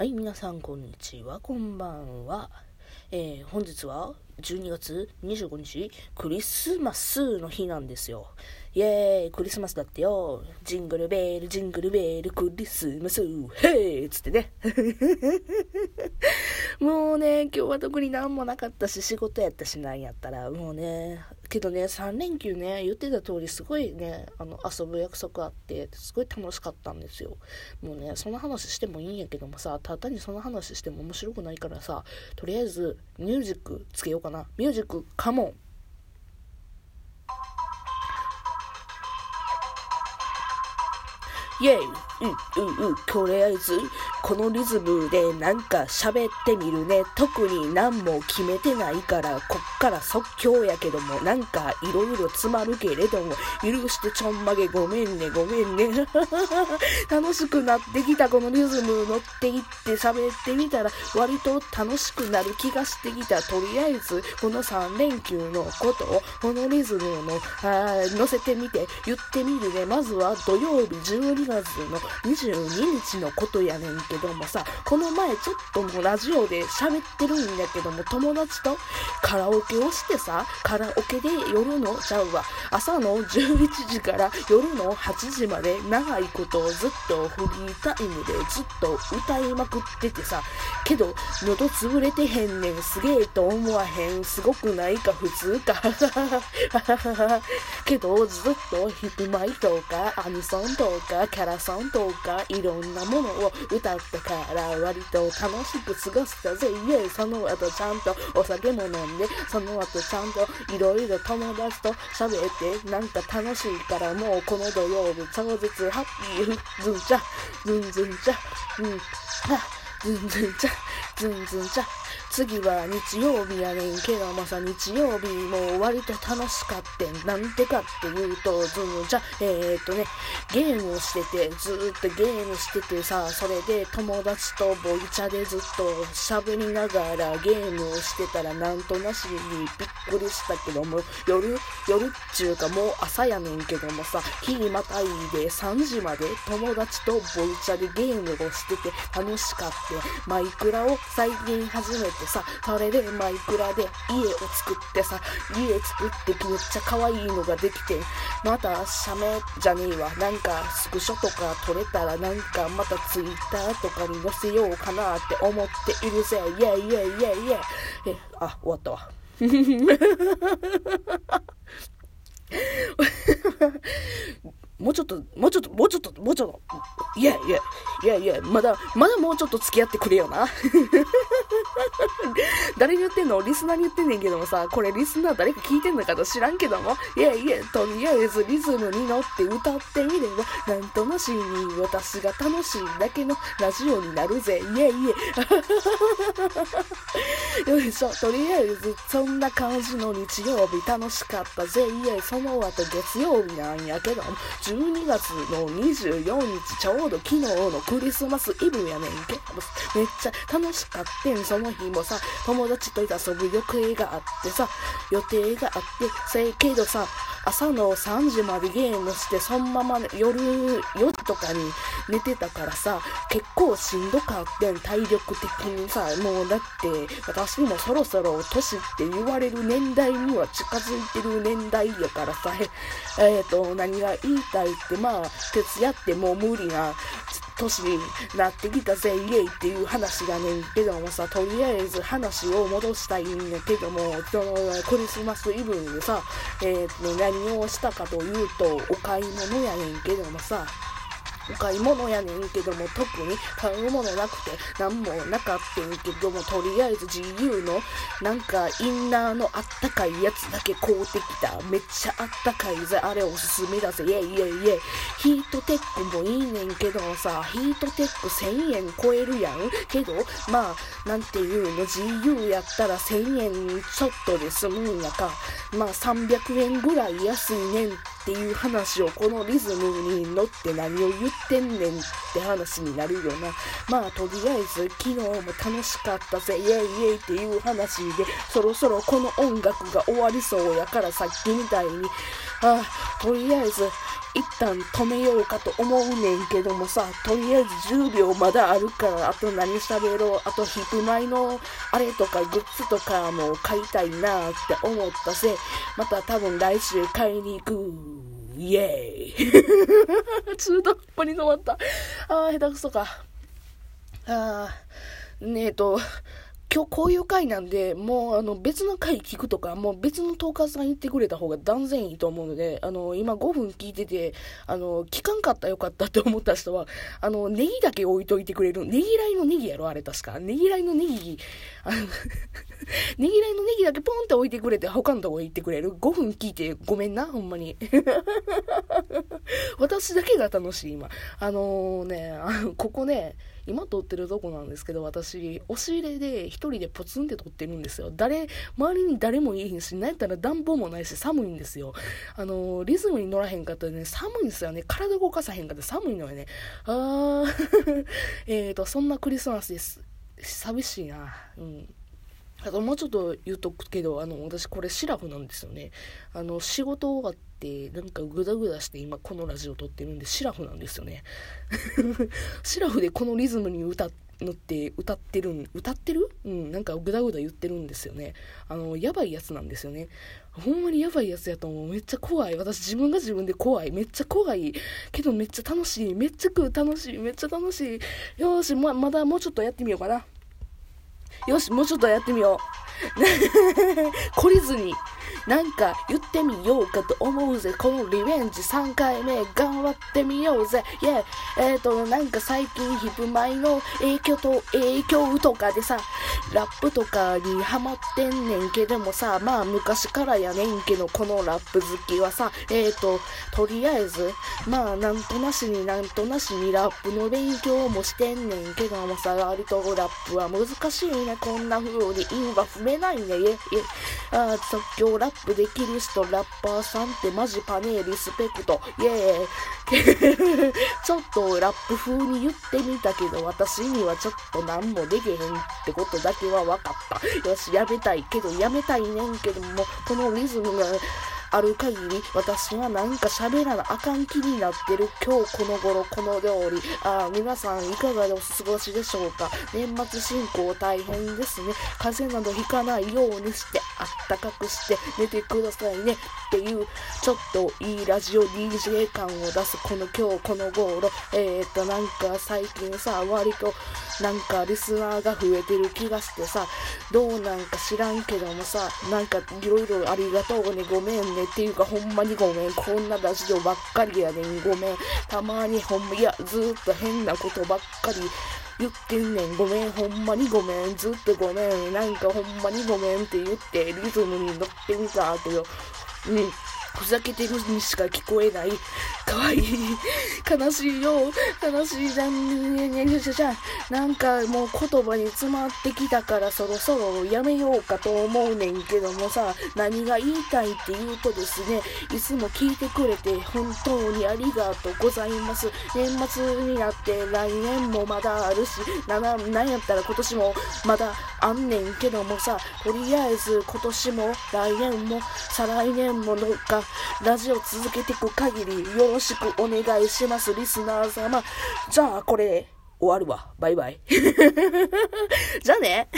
はい、皆さん、こんにちは。こんばんは。えー、本日は12月25日、クリスマスの日なんですよ。イェーイ、クリスマスだってよ。ジングルベール、ジングルベール、クリスマス、ヘイつってね。もうね、今日は特に何もなかったし、仕事やったしなんやったら、もうね、けどね、3連休ね、言ってた通り、すごいね、あの、遊ぶ約束あって、すごい楽しかったんですよ。もうね、その話してもいいんやけどもさ、ただにその話しても面白くないからさ、とりあえず、ミュージックつけようかな。ミュージック、カモンイェイ。うんうんうん。とりあえずこのリズムでなんか喋ってみるね。特に何も決めてないからこっから即興やけどもなんかいろいろ詰まるけれども許してちょんまげごめんねごめんね。楽しくなってきたこのリズム乗っていって喋ってみたら割と楽しくなる気がしてきた。とりあえずこの3連休のことをこのリズムの乗せてみて言ってみるね。まずは土曜日12月の22日のことやねんけどもさ、この前ちょっともうラジオで喋ってるんだけども、友達とカラオケをしてさ、カラオケで夜の、ちゃうわ、朝の11時から夜の8時まで長いことをずっとフリータイムでずっと歌いまくっててさ、けど、喉潰れてへんねん、すげえと思わへん、すごくないか普通か、けど、ずっとヒップマイとかアニソンとかキャラソンとかいろんなものを歌ったから割と楽しく過ごしたぜ。イエイ。その後ちゃんとお酒も飲んでその後ちゃんといろいろ友達と喋ってなんか楽しいからもうこの土曜日超絶ハッピーズンチャズンズンチャうんはズンズンチャズンズンチャ次は日曜日やねんけどもさ、日曜日も割と楽しかってん。なんてかっていうと、ずんじゃ、えー、っとね、ゲームをしてて、ずーっとゲームしててさ、それで友達とボイチャでずっと喋りながらゲームをしてたら、なんとなしにびっくりしたけども、夜、夜っちゅうかもう朝やねんけどもさ、日またいで3時まで友達とボイチャでゲームをしてて楽しかって、マイクラを最近始めてってさ、それでマイクラで家を作ってさ、家作ってめっちゃ可愛いのができて、また写メじゃねえわ、なんかスクショとか撮れたらなんかまたツイッターとかに載せようかなって思っているぜ。イェイイェイイェイイェイえ、あ、終わったわ。もうちょっと、もうちょっと、もうちょっと、もうちょっと、いやいや、いやいや、まだ、まだもうちょっと付き合ってくれよな。誰に言ってんの？リスナーに言ってんねんけどもさ、これリスナー誰か聞いてんのかと知らんけども、いやいや、とりあえずリズムに乗って歌ってみれば、なんとなしに私が楽しいだけのラジオになるぜ、いえいえ。よいしょ、とりあえず、そんな感じの日曜日楽しかった。ぜ、いえ、その後月曜日なんやけど、12月の24日、ちょうど昨日のクリスマスイブやねんけど、めっちゃ楽しかったん、その日もさ、友達と遊ぶ予定があってさ、予定があって、せやけどさ、朝の3時までゲームして、そのまま、夜4時とかに寝てたからさ、結構しんどかってん、体力的にさ、もうだって、私もそろそろ年って言われる年代には近づいてる年代やからさ、えっ、ー、と、何が言いたいって、まあ、徹夜ってもう無理な年になってきたぜ、イエイっていう話がねんけどもさ、とりあえず話を戻したいんやけども、そのクリスマスイブにさ、えー、何をしたかというと、お買い物やねんけどもさ、買い物やねんけども、特に買うものなくて、なんもなかったんけども、とりあえず自由の、なんか、インナーのあったかいやつだけ買うてきた。めっちゃあったかいぜ。あれおすすめだぜ。イェイイェイイェイ。ヒートテックもいいねんけどさ、ヒートテック1000円超えるやん。けど、まあ、なんていうの、自由やったら1000円ちょっとで済むんやか。まあ、300円ぐらい安いねんっていう話をこのリズムに乗って何を言ってんねんって話になるよな。まあとりあえず昨日も楽しかったぜ、イェイイェイっていう話で、そろそろこの音楽が終わりそうやからさっきみたいに、あ、とりあえず一旦止めようかと思うねんけどもさ、とりあえず10秒まだあるから、あと何喋ろう、あとヒップマイのあれとかグッズとかも買いたいなって思ったせ、また多分来週買いに行く。イエーイ 中途半端に止まった。あー、下手くそか。あー、ねえと、今日こういう回なんで、もうあの別の回聞くとか、もう別のトーカーさん言ってくれた方が断然いいと思うので、あの、今5分聞いてて、あの、聞かんかったよかったって思った人は、あの、ネギだけ置いといてくれる。ネギらいのネギやろあれ確か。ネギらいのネギ、あの ネギらいのネギだけポンって置いてくれて、他のとこ行ってくれる。5分聞いてごめんな、ほんまに。私だけが楽しい、今。あのー、ね、あのここね、今撮ってるとこなんですけど、私、押し入れで一人でポツンって撮ってるんですよ。誰、周りに誰もいいし、何やったら暖房もないし寒いんですよ。あのー、リズムに乗らへんかったらね、寒いんですよね。体動かさへんかったら寒いのよね。あー えっと、そんなクリスマスです。寂しいな。うん。あともうちょっと言うとくけど、あの、私これシラフなんですよね。あの、仕事終わって、なんかグダグダして今このラジオ撮ってるんで、シラフなんですよね。シラフでこのリズムに歌のって歌ってるん、歌ってる？うん、なんかグダグダ言ってるんですよね。あの、やばいやつなんですよね。ほんまにやばいやつやと思う。めっちゃ怖い。私自分が自分で怖い。めっちゃ怖い。けどめっちゃ楽しい。めっちゃ食う楽しい。めっちゃ楽しい。よし、ま、まだもうちょっとやってみようかな。よし、もうちょっとやってみよう。懲りずに。なんか言ってみようかと思うぜ。このリベンジ3回目頑張ってみようぜ。イェえっ、ー、と、なんか最近ヒップマイの影響と影響とかでさ、ラップとかにハマってんねんけどもさ、まあ昔からやねんけど、このラップ好きはさ、えっ、ー、と、とりあえず、まあなんとなしになんとなしにラップの勉強もしてんねんけどもさ、割とラップは難しいね。こんな風に韻は踏めないね。イェイあ即興ラップップできる人、ラッパーさんってマジパネーリスペクト。イェーイ。ちょっとラップ風に言ってみたけど、私にはちょっと何もできへんってことだけは分かった。よし、やめたいけど、やめたいねんけども、このリズムが、ある限り私はなんか喋らなあかん気になってる。今日この頃この料理。ああ皆さんいかがでお過ごしでしょうか？年末進行大変ですね。風邪などひかないようにしてあったかくして寝てくださいね。っていうちょっといいラジオ DJ 感を出すこの今日この頃。えー、っとなんか最近さ割となんかリスナーが増えてる気がしてさどうなんか知らんけどもさなんかいろいろありがとうね。ごめんね。っていうかほんまにごめん。こんなラジオばっかりやねん。ごめん。たまにほんま、いや、ずっと変なことばっかり言ってんねん。ごめん。ほんまにごめん。ずっとごめん。なんかほんまにごめんって言ってリズムに乗ってみたけど、うん。ふざけてるにしか聞こえない。かわいい。悲しいよ。悲しいじゃん。ねねねじゃ。なんかもう言葉に詰まってきたからそろそろやめようかと思うねんけどもさ、何が言いたいって言うとですね、いつも聞いてくれて本当にありがとうございます。年末になって来年もまだあるし、な、なんやったら今年もまだあんねんけどもさ、とりあえず今年も来年も再来年ものかラジオ続けていく限りよろしくお願いします、リスナー様。じゃあ、これ、終わるわ。バイバイ。じゃあね。